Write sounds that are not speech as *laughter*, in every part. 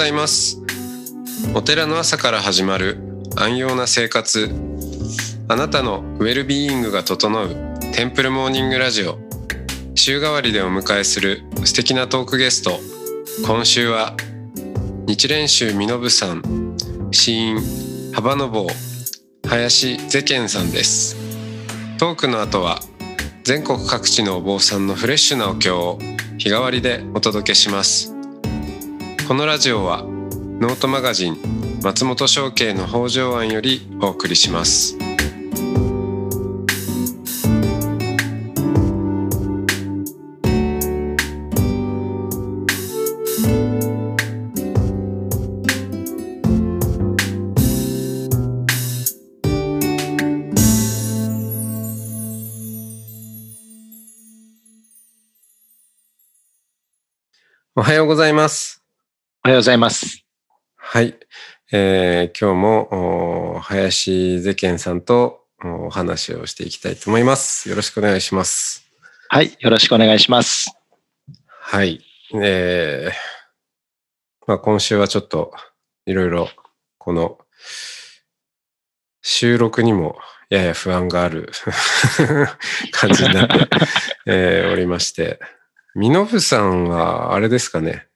ございます。お寺の朝から始まる安養な生活。あなたのウェルビーイングが整うテンプルモーニングラジオ。週替わりでお迎えする素敵なトークゲスト。今週は日蓮宗身延さん死因幅の坊林ゼケンさんです。トークの後は全国各地のお坊さんのフレッシュなお経を日替わりでお届けします。このラジオはノートマガジン松本商家の北条庵よりお送りしますおはようございます。おはようございます。はい。えー今日もお林ゼケンさんとお話をしていきたいと思います。よろしくお願いします。はい、よろしくお願いします。はい。えーまあ、今週はちょっといろいろこの収録にもやや不安がある *laughs* 感じになって、*laughs* えーおりまして、ミノブさんはあれですかね、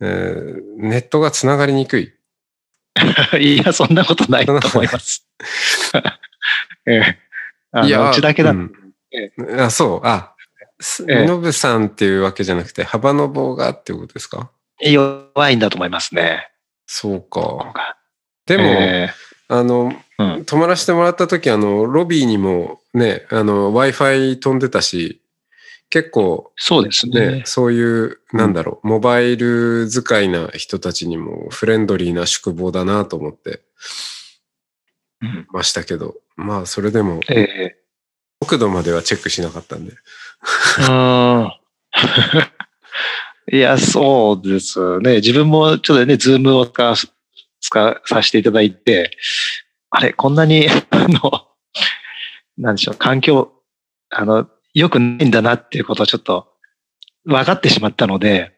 えーネットがつながりにくい。*laughs* いや、そんなことないと思います。*laughs* えいやのうちだけだ。うんえあ、そう。あ、ノブさんっていうわけじゃなくて、幅の棒がっていうことですか？弱いんだと思いますね。そうか。でも、えあの、うん泊まらせてもらった時、あの、ロビーにもね、あの、Wi-Fi 飛んでたし、結構そうですね、ね。そういう、なんだろう、モバイル使いな人たちにもフレンドリーな宿坊だなと思ってうんましたけど、まあ、それでも、ええ国土まではチェックしなかったんで。うーん *laughs* いや、そうですね。自分もちょっとね、 Zoom を使わ使わさせていただいて、あれ、こんなに、あの、なんでしょう、環境、あの、良くないんだなっていうことをちょっと分かってしまったので、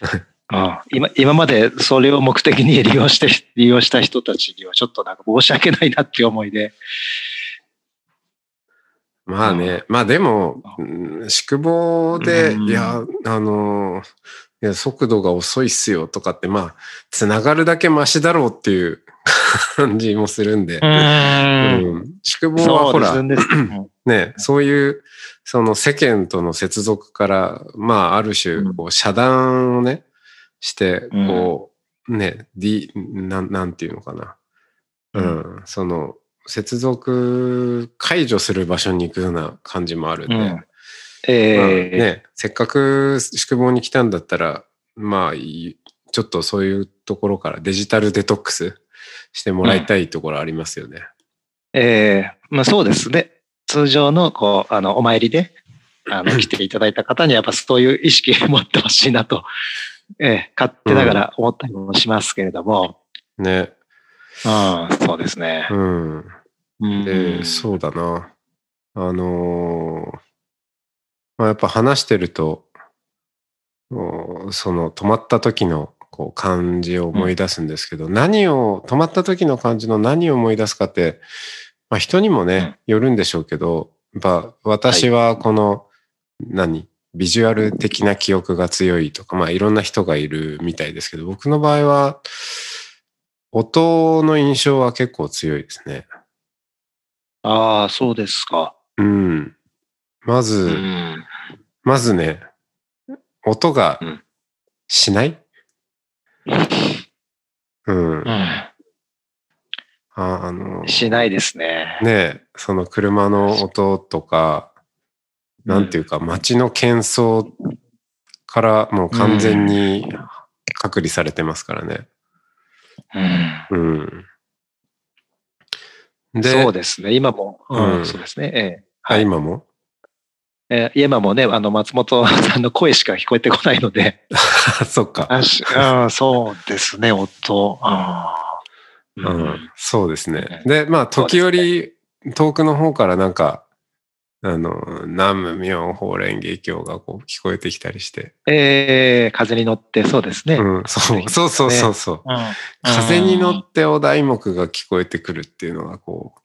*laughs* うん、今今までそれを目的に利用して、利用した人たちにはちょっとなんか申し訳ないなっていう思いで、まあね、まあでも、うん。宿坊で、うん。いや、あの、いや、速度が遅いっすよとかって、まあ、つながるだけマシだろうっていう *laughs* 感じもするんで、うん。宿坊はほら、ね。*clears throat* ね、そういう、その世間との接続から、まあ、ある種う、ん。こう遮断をね、して、うん。こう、ね、D、なん、なんていうのかな。うん、その、接続解除する場所に行くような感じもあるんで、ええね、せっかく宿坊に来たんだったら、まあ、いちょっとそういうところからデジタルデトックスしてもらいたいところありますよね。ええまあそうですね。通常の、こう、あの、お参りで、あの、*laughs* 来ていただいた方にはやっぱそういう意識を持ってほしいなと、ええ勝手ながら思ったりもしますけれども、ね。うん、そうですね。うん。うんで、そうだな。あのーまあ、やっぱ話してると、おその止まった時のこう感じを思い出すんですけど、何を、止まった時の感じの何を思い出すかって、まあ人にもね、よるんでしょうけど、やっぱ私はこの、何ビジュアル的な記憶が強いとか、まあいろんな人がいるみたいですけど、僕の場合は、音の印象は結構強いですね。ああ、そうですか。うん。まず、うん。まずね、音がうんしない、うん。うああのん。、しないですね。ねその車の音とか、なんていうか、街の喧騒からもう完全に隔離されてますからね。うん。うん。で、そうですね。今も、ううんん、そうですね。ええあ今も？えー今もね、あの、松本さんの声しか聞こえてこないので、*laughs* そっか。あそうですね、音。あーうん、そうですね。うんで、まあ、時折、遠くの方からなんか、あの、南無妙法蓮華経がこう聞こえてきたりして。えー、風に乗って、そうですね。うん、そうそうそうそうそう。うん風に乗ってお題目が聞こえてくるっていうのがこう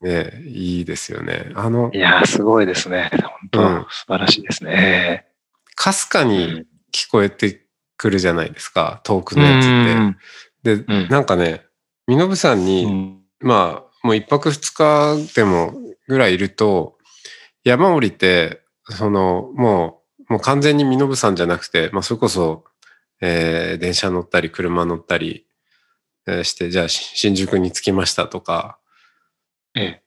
ね、いいですよね。あのい、やー、すごいですね。本当、うん素晴らしいですね。かすかえに聞こえてくるじゃないですか、遠くのやつって。で、うんなんかね、身延さんに、うんまあ、もう一泊二日でもぐらいいると、山降りて、その、もう、もう完全に身延さんじゃなくて、まあ、それこそ、えー電車乗ったり、車乗ったり、えーして、じゃあ、し新宿に着きましたとか、ええ。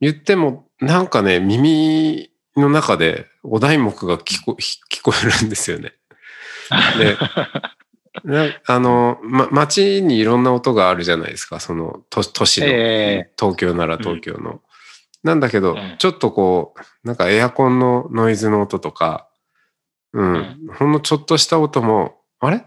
言っても、なんかね、耳の中でお題目が聞こ聞こえるんですよね。でなあの、ま、街にいろんな音があるじゃないですか、その都都市の、え東京なら東京の。なんだけど、うん。ちょっとこう、なんかエアコンのノイズの音とか、うん、うん。ほんのちょっとした音も、あれ、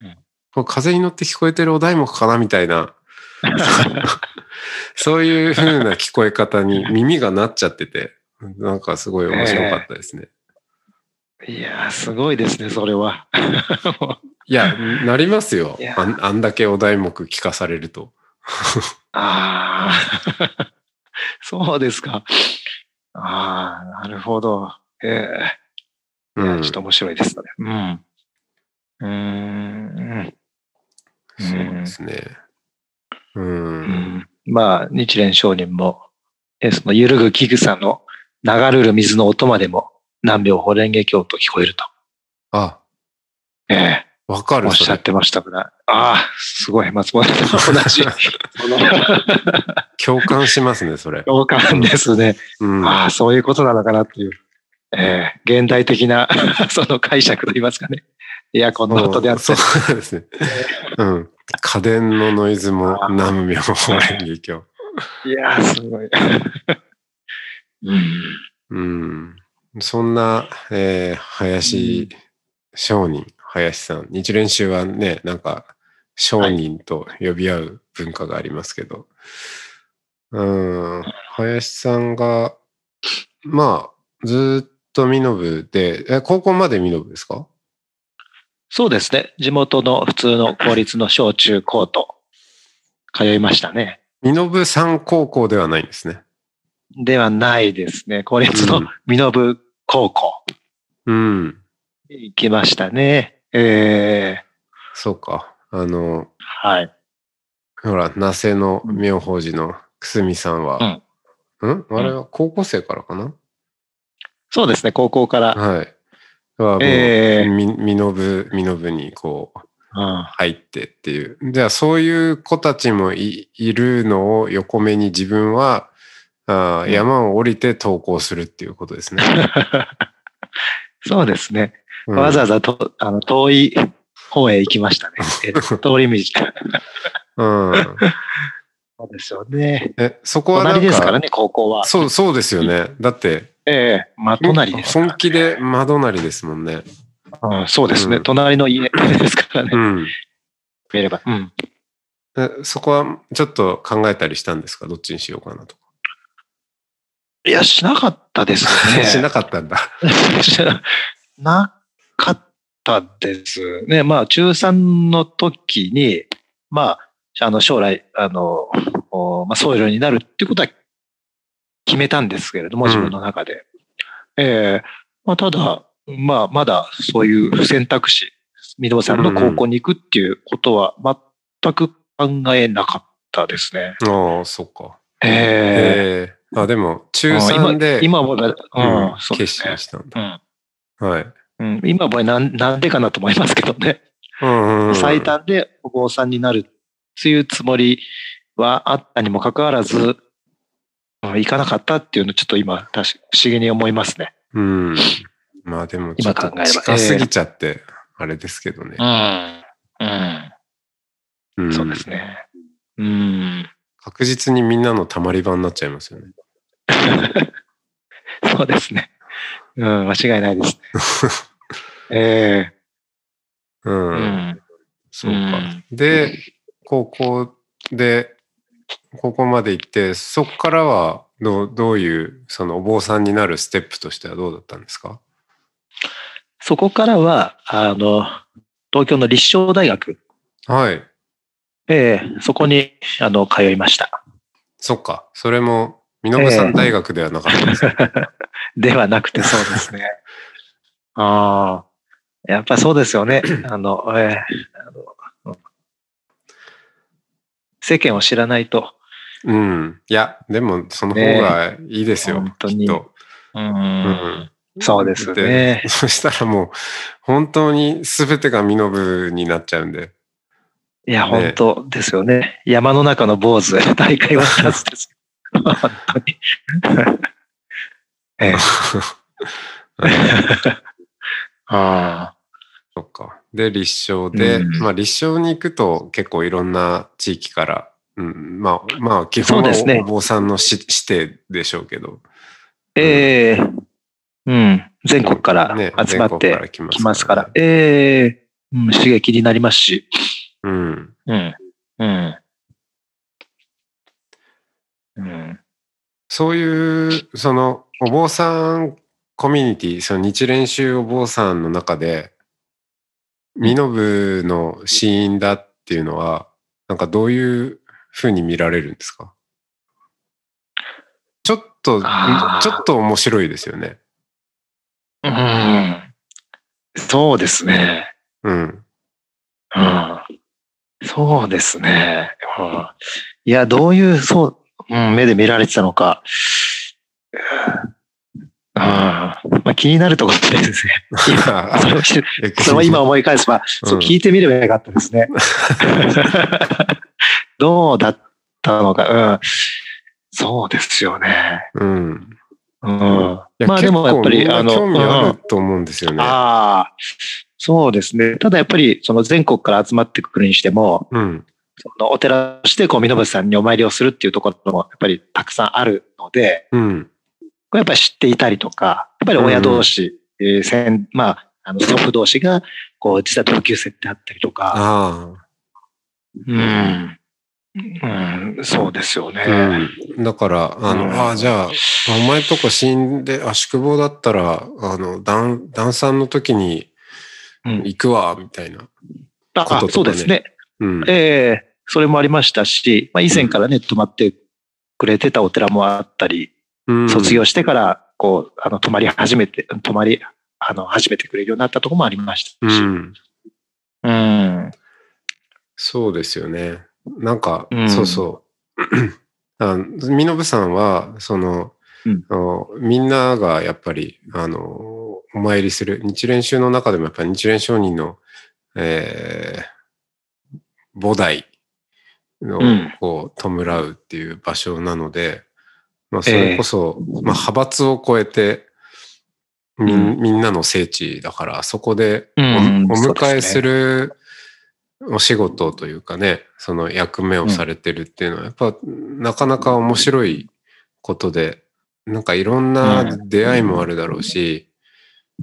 うん。これ風に乗って聞こえてるお題目かなみたいな、*laughs* そういう風な聞こえ方に耳がなっちゃってて、なんかすごい面白かったですね。いやー、すごいですね、それは。*laughs* いや、なりますよあんあんだけお題目聞かされると。*laughs* ああ、そうですか。ああ、なるほど。ええうんちょっと面白いですね。うん。うーん。そうですね。うん。うんまあ、日蓮上人も、えその揺るぐ器具さの流れる水の音までも南明法蓮華経と聞こえると。あ、ええわかる。おっしゃってましたから。ああ、すごい、松本さんと同じ。*laughs* 共感しますね、それ。共感ですね。うん。ああ、そういうことなのかなっていう。ええ現代的な *laughs* その解釈といいますかね。エアコンの音であってそう。そうですね。うん。家電のノイズも南無妙法蓮華経。いやー、すごい。うん。うん。そんな、えー、林商人、林さん。日蓮宗はね、なんか、商人と呼び合う文化がありますけど。うん。林さんが、まあ、ずっと身延で、え、高校まで身延ですか？そうですね。地元の普通の公立の小中高と通いましたね。身延山高校ではないんですね。ではないですね。公立のうん身延高校うん。行きましたね。ええそうか。あの、はい。ほら、那須の妙法寺の久住さんは、うん、あれは高校生からかな、そうですね。高校から。はい。はもう、ええみ、みのぶ、みのぶにこう、うん入ってっていう。じゃあ、そういう子たちもいいるのを横目に自分は、あーうん山を降りて登校するっていうことですね。*laughs* そうですね。うんわざわざとあの遠い方へ行きましたね。*laughs* え通り道。うん。*laughs* そうですよね。え、そこはなんか、隣ですからね、高校は。そう、そうですよね。だって、ええまあ、隣です本気で真隣ですもんね。うん。そうですね。うん隣の家ですからね。うん。見れば。うん。えそこはちょっと考えたりしたんですか？どっちにしようかなとか。いや、しなかったですね。*laughs* しなかったんだ。*laughs* なかったですね。まあ、中3の時に、まあ、あの、将来、あの、おまあ、僧侶になるっていうことは決めたんですけれども、うん自分の中で。ええまあ、ただ、まあ、まだそういう選択肢、御堂さんの高校に行くっていうことは全く考えなかったですね。ああ、そっか。ええええあ、でも、中うん3で、今今もだ、ううんん、そうですね決心。したんうだ。んはい。うん、今もなんなんでかなと思いますけどね。うんうんうん最短でお坊さんになるっていうつもりはあったにもかかわらず、うん行かなかったっていうのちょっと今、不思議に思いますね。うん。まあでも、今考えれば近すぎちゃって、あれですけどね。うん。うん。んそうです。ね。うん。確実にみんなのたまり場になっちゃいますよね。*laughs* そうですね。うん、間違いないですね。*laughs* ええうん。うん。そうか。うんで、高校で、高校まで行って、そこからはどう、どういう、そのお坊さんになるステップとしてはどうだったんですか？そこからは、あの、東京の立正大学、はい。ええそこに、あの、通いました。そっか。それも、身延山大学ではなかったんですか、*laughs* ではなくてそうですね。*laughs* ああ、やっぱりそうですよね。あの、ええあの世間を知らないと、うん。いや、でも、その方がいいですよ。本当にきっと。ううんん。そうですでね。そしたらもう、本当に全てが身延になっちゃうんで。いや、ね本当ですよね。山の中の坊主、*laughs* 大会は二つです。本当に。ええ、*laughs* ああ、そっか。で、立正で、うんまあ立正に行くと結構いろんな地域から、うん、まあ、まあ基本はそうですねお坊さんのし指定でしょうけど。ええうん。全国からね集まって来ますきますから。ええうん、刺激になりますし。うん。うん。うん。うん。そういう、その、お坊さんコミュニティ、その日蓮宗お坊さんの中で、身延の死因だっていうのは、なんかどういうふうに見られるんですか？ちょっと、ちょっと面白いですよね。うん。そうですね。うん。うん。そうですね。うん、いや、どういう、そう、うん、目で見られてたのか。うん。まあ、気になるところですね。*laughs* 今、それ今思い返せば、そううん聞いてみればよかったですね。*laughs* どうだったのか、うん。そうですよね。うん。うん。まあでもやっぱり、あの、興味あうんると思うんですよね。ああ、そうですね。ただやっぱり、その全国から集まってくるにしても、うん。そのお寺として、こう、身延さんにお参りをするっていうところも、やっぱりたくさんあるので、うん。これやっぱり知っていたりとか、やっぱり親同士、えー先まあ、あの、祖父同士が、こう、実は同級生であったりとか、あうん。うん、そうですよね。あ。うん。だから、あの、うんああ、じゃあ、お前とこ死んで、あ、宿坊だったら、あの、段、段さんの時にうん行くわ、みたいな。ねそうですね。うん。ええそれもありましたし、まあ、以前からね、泊まってくれてたお寺もあったり、うん卒業してから、こう、あの、泊まり始めて、泊まり、あの、始めてくれるようになったところもありましたし。うん。うん。そうですよね。なんか、うん。そうそう。*clears throat* あ身延さんは、その、うん。みんながやっぱり、あの、お参りする、日蓮宗の中でもやっぱり日蓮上人の、えー、菩提の、うん。こう、弔うっていう場所なので、まあ、それこそ、まあ、派閥を超えて、みんうん。みんなの聖地だから、そこでお,、迎えすねるお仕事というかね、その役目をされてるっていうのは、やっぱなかなか面白いことで、なんかいろんな出会いもあるだろうし、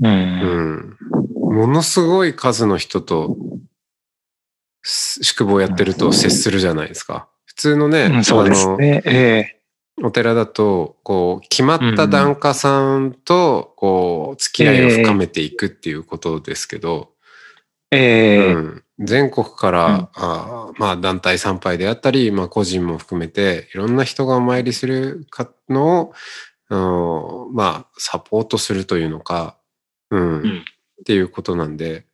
う。うんん、ものすごい数の人とす宿坊やってると接するじゃないですか。普通のね、うんそうですね。ええお寺だと、こう、決まった檀家さんと、こう、付き合いを深めていくっていうことですけど、ええ。うん、全国から、うん。あーまあ団体参拝であったり、まあ個人も含めて、いろんな人がお参りするかのを、うんまあサポートするというのか、うん、ん。っていうことなんで、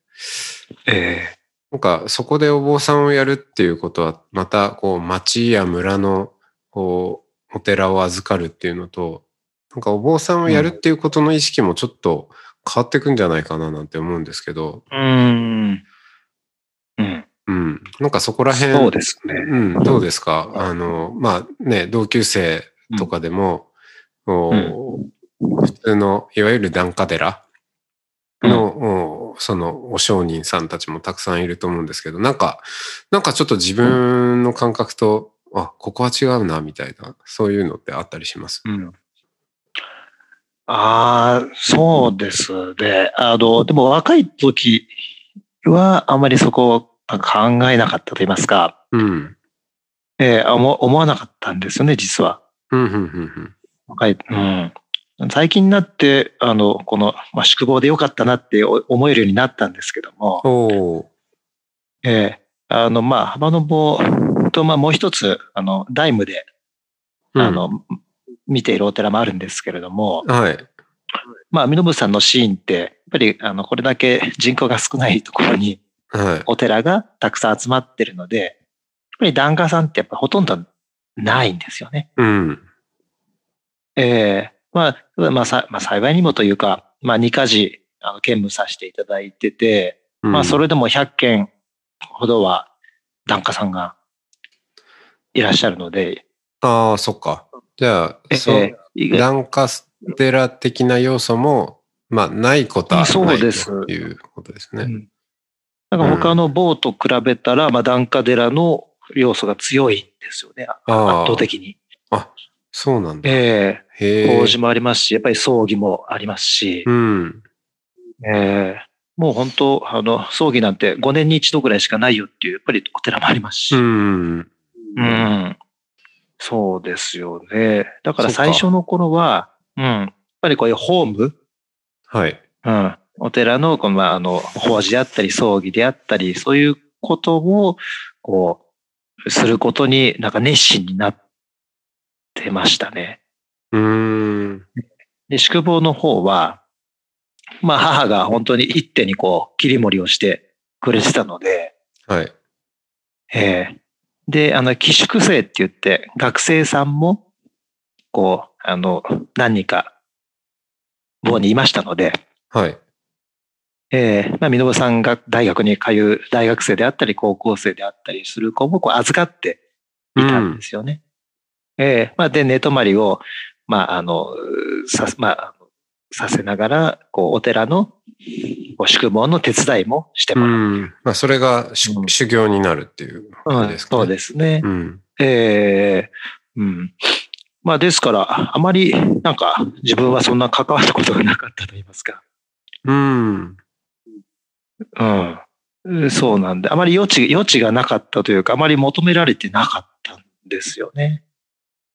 ええ。なんかそこでお坊さんをやるっていうことは、またこう町や村のこうお寺を預かるっていうのと、なんかお坊さんをやるっていうことの意識もちょっと変わってくんじゃないかななんて思うんですけど、うん。うん。うん。なんかそこら辺、そうですね。うん、どうですか？あの、まあね、同級生とかでも、こう普通の、いわゆる檀家寺の、おその、お商人さんたちもたくさんいると思うんですけど、なんか、なんかちょっと自分の感覚と、あ、ここは違うな、みたいな、そういうのってあったりします？うん。ああ、そうですね。あの、でも若い時はあまりそこを考えなかったと言いますか、うん。えー思思わなかったんですよね、実は。うん、うん、うん、若い、うん。最近になって、あの、この、まあ、宿坊でよかったなって思えるようになったんですけども、ええあの、まあ、幅の棒と、まあ、もう一つ、あの、ダイムで、あの、見ているお寺もあるんですけれども、うんはい。まあ、身延さんのシーンって、やっぱり、あの、これだけ人口が少ないところにはい。お寺がたくさん集まってるので、やっぱり檀家さんってやっぱほとんどないんですよね。うん。ええまあ、まあ、さまあ、幸いにもというか、まあ、二家事、あの、兼務させていただいてて、まあ、それ。れでも100件ほどは檀家さんがいらっしゃるので、ああ、そっか。じゃあ、えそう、え意外檀家寺的な要素も、まあ、ないことはないということですね。うんなんか他の坊と比べたら、まあ、檀家寺の要素が強いんですよね、圧ああ倒的に。そうなんだ。えへえ。え法事もありますし、やっぱり葬儀もありますし、うん。ええもう本当、あの、葬儀なんて5年に一度ぐらいしかないよっていう、やっぱりお寺もありますし、うん。うん。そうですよね。だから最初の頃は、うん。やっぱりこういうホーム、はい。うん。お寺の、この、まあ、あの、法事であったり、葬儀であったり、そういうことを、こう、することになんか熱心になってましたね。うーん。で、宿坊の方は、まあ、母が本当に一手にこう、切り盛りをしてくれてたので、はい。ええで、あの、寄宿生って言って、学生さんも、こう、あの、何人か、坊にいましたので、はい。ええまあ、身延さんが大学に通う大学生であったり、高校生であったりする子も、こう、預かっていたんですよね。ええまあ、で、寝泊まりを、まあ、あの、さ、まあ、させながら、こう、お寺の、宿坊の手伝いもしてうもらう。ん。まあ、それがしうん修行になるっていうことですかね。そうですね。うん。ええうん。まあですから、あまりなんか自分はそんな関わったことがなかったと言いますか。うん。うん。そうなんで、あまり余地、余地がなかったというか、あまり求められてなかったんですよね。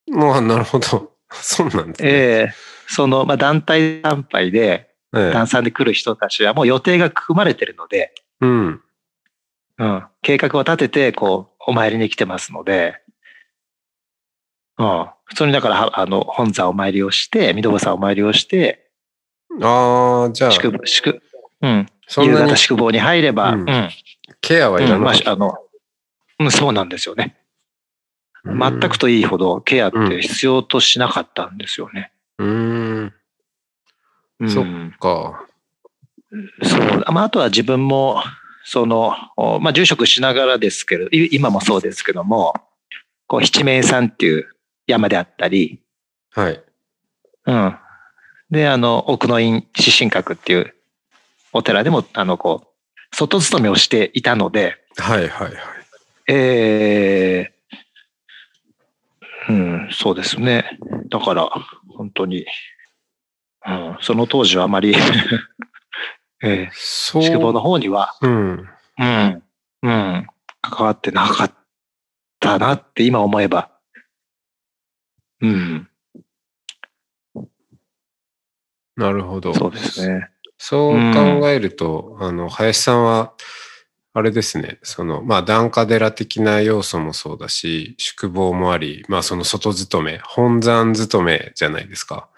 まあ、なるほど。*laughs* そうなんですね。ええその、まあ団体参拝で、ええ団さんで来る人たちはもう予定が組まれてるので、うん。うん。計画を立てて、こう、お参りに来てますので、うん。普通にだから、はあの、本座お参りをして、御堂さんお参りをして、ああ、じゃあ、宿、宿、うん。夕そんなに方宿坊に入れば、ううんん。ケアはいらうんまああの、うん、そうなんですよね。た。全くといいほどケアって必要としなかったんですよね。そっか。そう。まあ、あとは自分も、その、おまあ、住職しながらですけど、い今もそうですけども、こう、七面山っていう山であったり、はい。うん。で、あの、奥の院四神閣っていうお寺でも、あの、こう、外勤めをしていたので、はいはいはい。ええうん、そうですね。だから、本当に、うん、その当時はあまり、*laughs* ええそう。宿坊の方には、うん。うん、うん、関わってなかったなって今思えば。うん、なるほど。そうですね。そう考えると、あの、林さんは、あれですね、その、まあ、檀家寺的な要素もそうだし、宿坊もあり、まあ、その外勤め、本山勤めじゃないですか。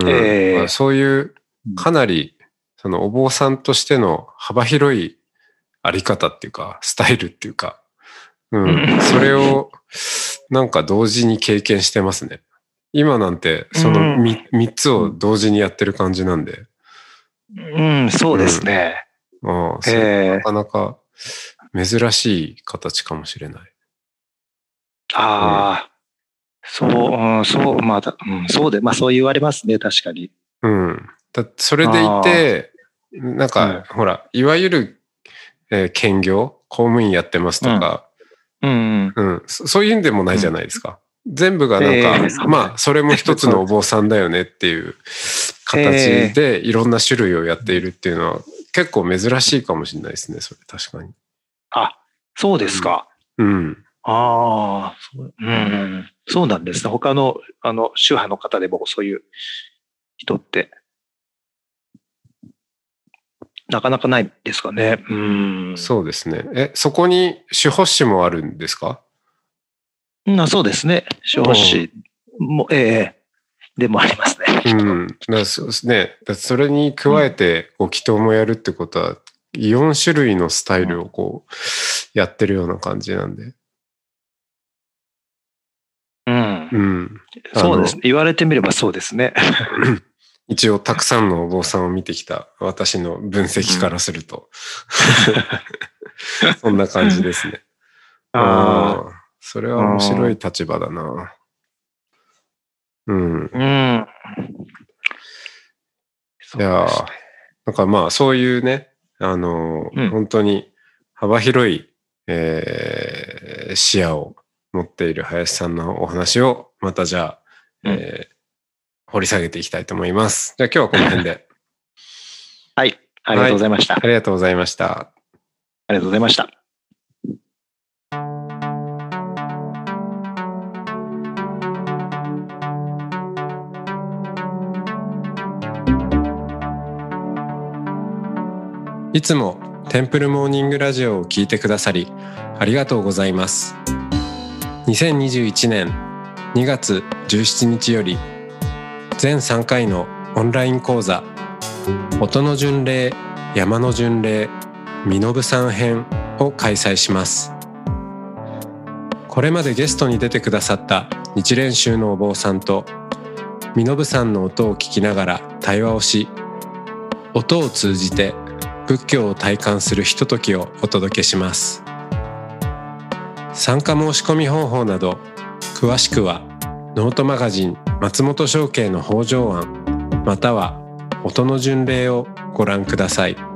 うん。ええ。まあそういう、かなり、その、お坊さんとしての幅広いあり方っていうか、スタイルっていうか、ううん。ん、それを、なんか同時に経験してますね。今なんて、そのうん。み三つを同時にやってる感じなんで、うん、そうですね。ああ、それええ。なかなか珍しい形かもしれない。ああ、そう、うん、そう、まあ、だうん、そうで、まあそう言われますね、確かに。うん。だそれでいて、なんか、ほら、いわゆる、えー兼業、公務員やってますとか、うん、うん、そそういうんでもないじゃないですか。全部がなんか、ええまあ、それも一つのお坊さんだよねっていう形でいろんな種類をやっているっていうのは結構珍しいかもしれないですね、それ確かに。あ、そうですか。うん。ああ、そう、うん。そうなんですね。他の、あの、宗派の方でもそういう人って、なかなかないですかね。うん。そうですね。え、そこに司法師もあるんですか？うそうですね。司法士も、ええええでもありますね。うん。だそうですね。だそれに加えて、ご祈祷もやるってことは、4種類のスタイルをこう、やってるような感じなんで。うん。そうですね。言われてみればそうですね。一応、たくさんのお坊さんを見てきた私の分析からすると、*laughs* そんな感じですね。あああ、それは面白い立場だな。うん。あ。うん。いやーなんかまあ、そういうね、あのーうん本当に幅広い、えー視野を持っている林さんのお話を、またじゃあ、えー掘り下げていきたいと思います。じゃあ今日はこの辺で。*laughs* はい。ありがとうございました。ありがとうございました。ありがとうございました。いつもテンプルモーニングラジオを聞いてくださりありがとうございます。2021年2月17日より全3回のオンライン講座音の巡礼山の巡礼身延さん編を開催します。これまでゲストに出てくださった日蓮宗のお坊さんと身延さんの音を聞きながら対話をし音を通じて仏教を体感するひとときをお届けします参加申し込み方法など詳しくはノートマガジン松本商家の北条案または音の巡礼をご覧ください。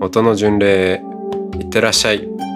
音の巡礼へいってらっしゃい。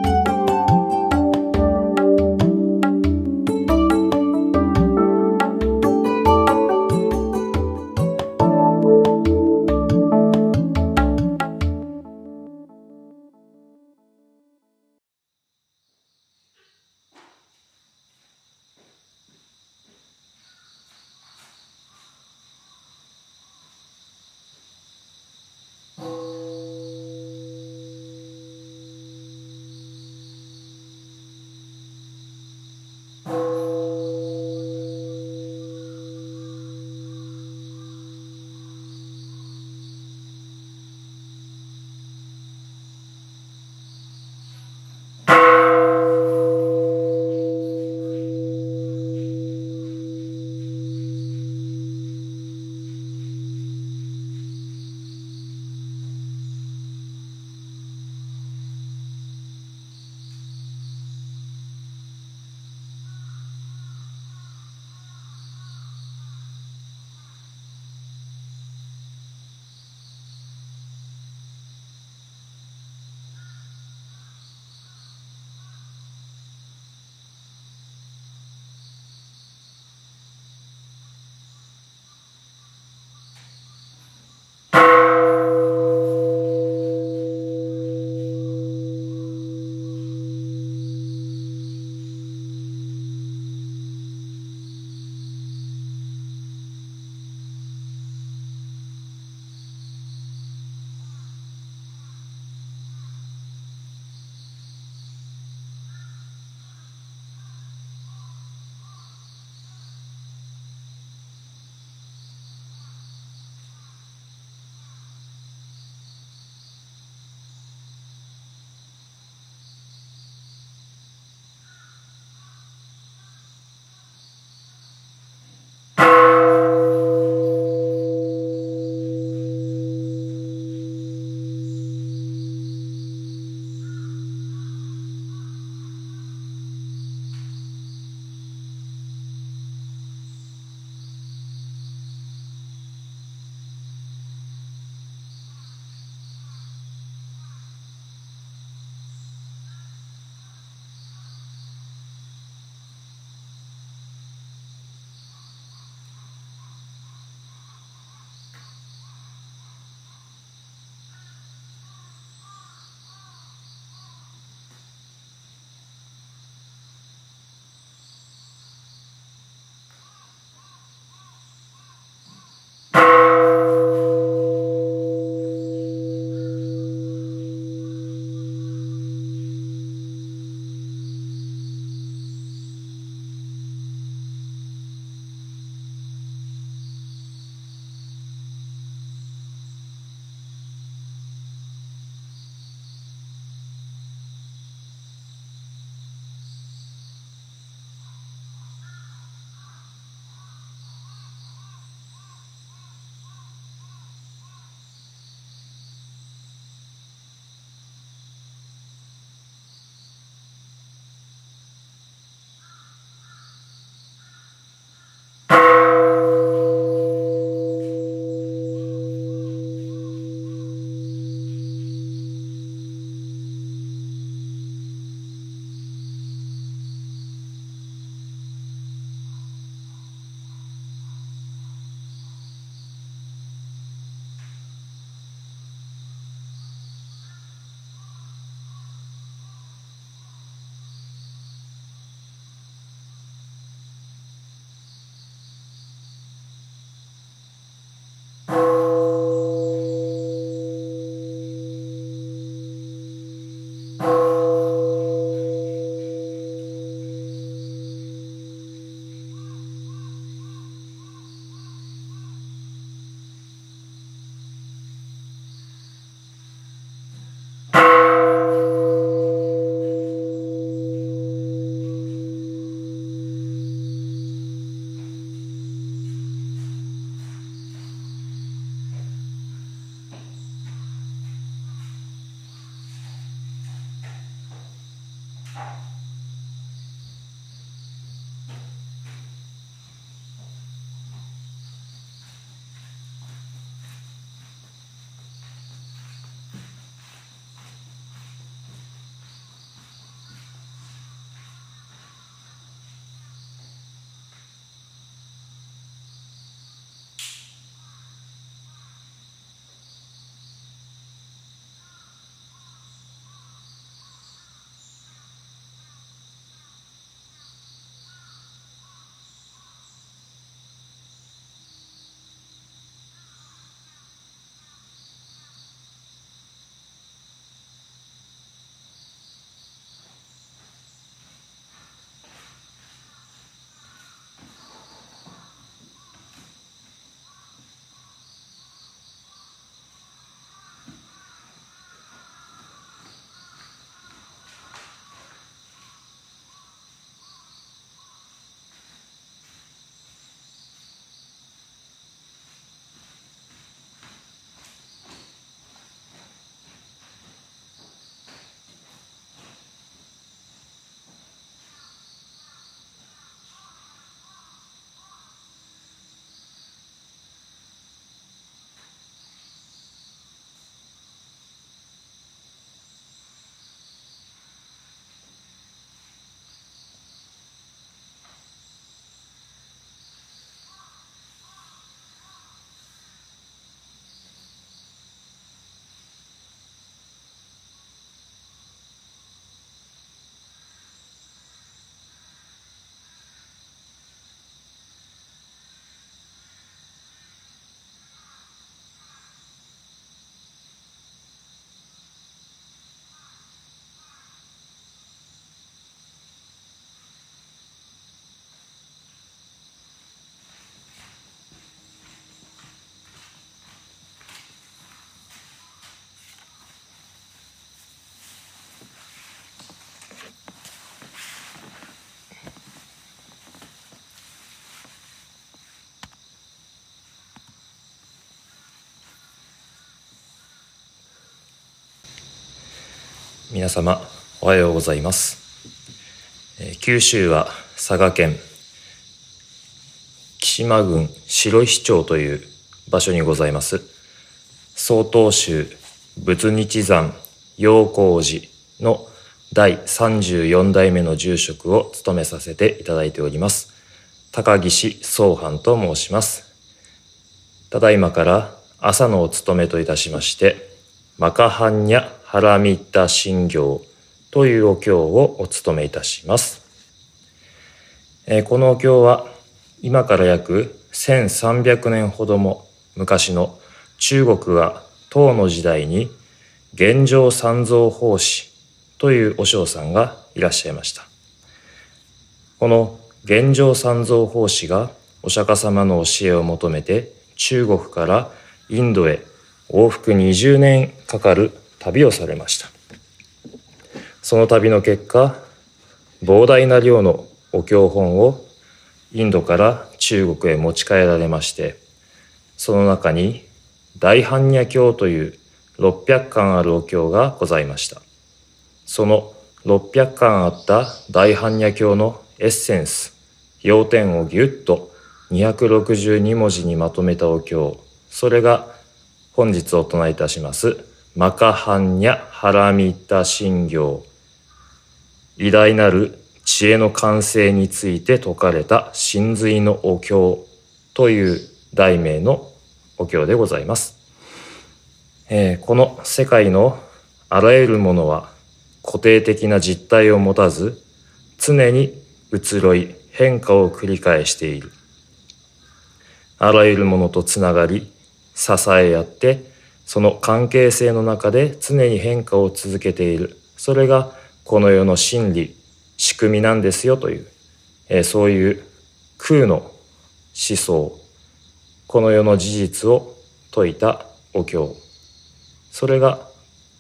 皆様おはようございます、え、九州は佐賀県木島郡白石町という場所にございます。曹洞宗仏日山陽光寺の第34代目の住職を務めさせていただいております高岸総藩と申します。ただいまから朝のお務めといたしましてマカハンニャハラミッタ信行というお経をお務めいたします。え、このお経は今から約1300年ほども昔の中国は唐の時代に玄奘三蔵法師というお嬢さんがいらっしゃいました。この玄奘三蔵法師がお釈迦様の教えを求めて中国からインドへ往復20年かかる旅をされました。その旅の結果膨大な量のお経本をインドから中国へ持ち帰られましてその中に大般若経という600巻あるお経がございました。その600巻あった大般若経のエッセンス要点をぎゅっと262文字にまとめたお経それが本日お唱えいたしますマカハンニャハラミタ信行偉大なる知恵の完成について説かれた真髄のお経という題名のお経でございます、えー、この世界のあらゆるものは固定的な実体を持たず常に移ろい変化を繰り返している。あらゆるものとつながり支え合ってその関係性の中で常に変化を続けている。それがこの世の真理仕組みなんですよという、えー、そういう空の思想。この世の事実を説いたお経。それが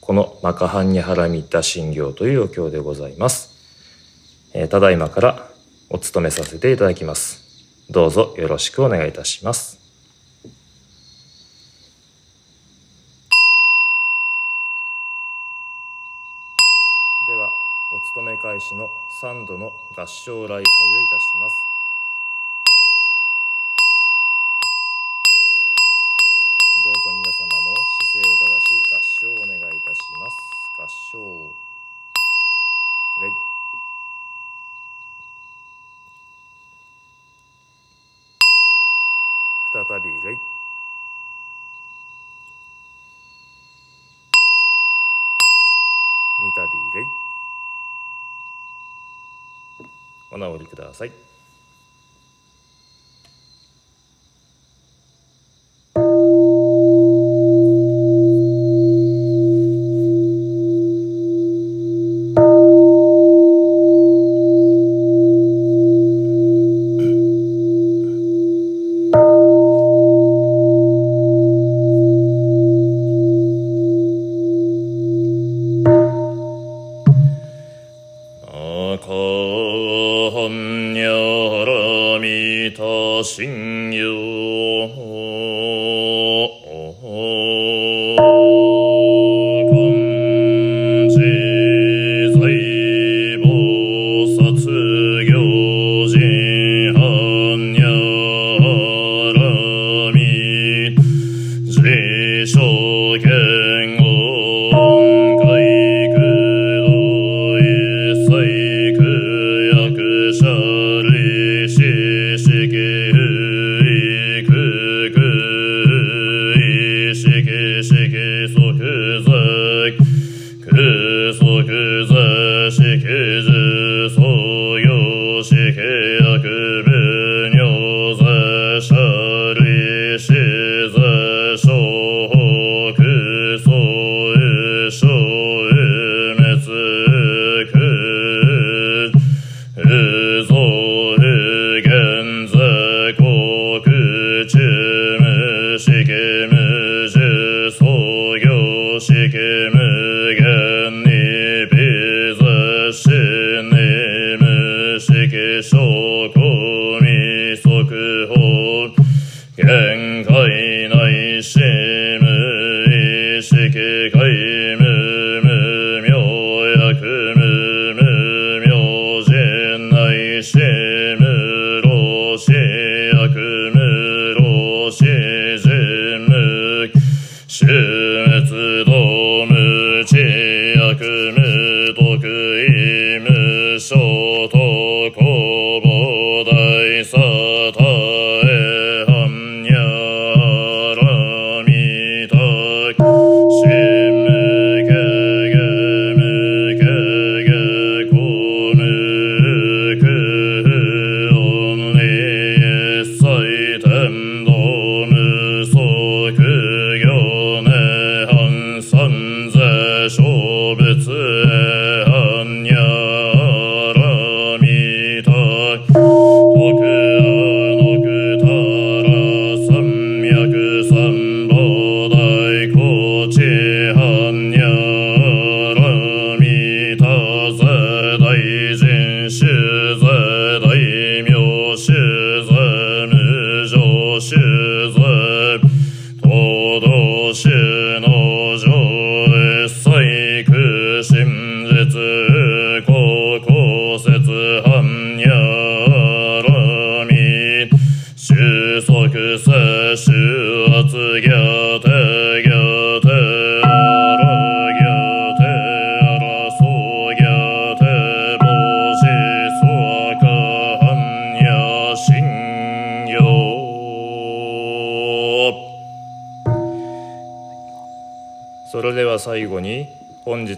このマカハンニハラミッタ信行というお経でございます、えー、ただいまからお務めさせていただきます。どうぞよろしくお願いいたします。3度の合唱礼拝をいたします。お直りください。心。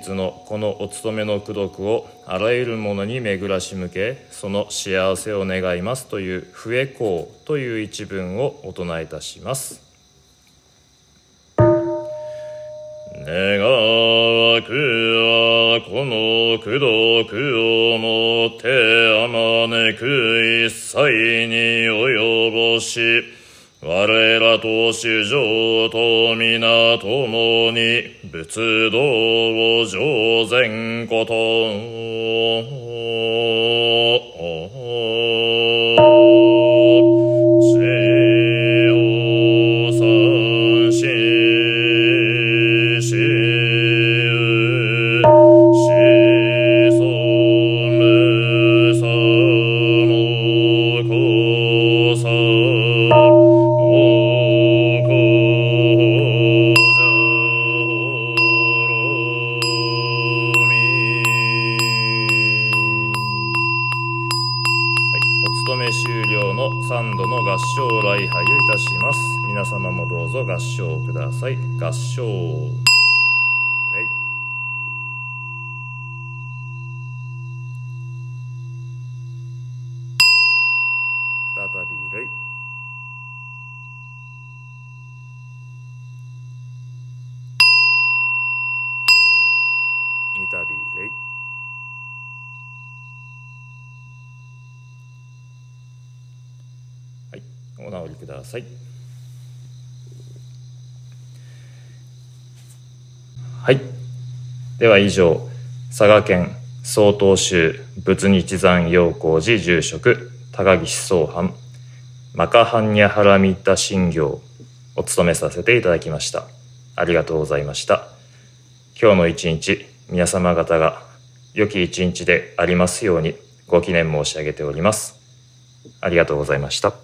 日のこのお勤めの功徳をあらゆるものに巡らし向けその幸せを願いますという「笛公」という一文をお唱えいたします。願わくはこの功徳をもてあまねく一切に及ぼし我らと主場と皆ともに仏道を上善こと。はい。では以上、佐賀県曹洞宗仏日山陽光寺住職高岸総藩マカハンニャハラミッタ信行を務めさせていただきました。ありがとうございました。今日の一日、皆様方が良き一日でありますようにご記念申し上げております。ありがとうございました。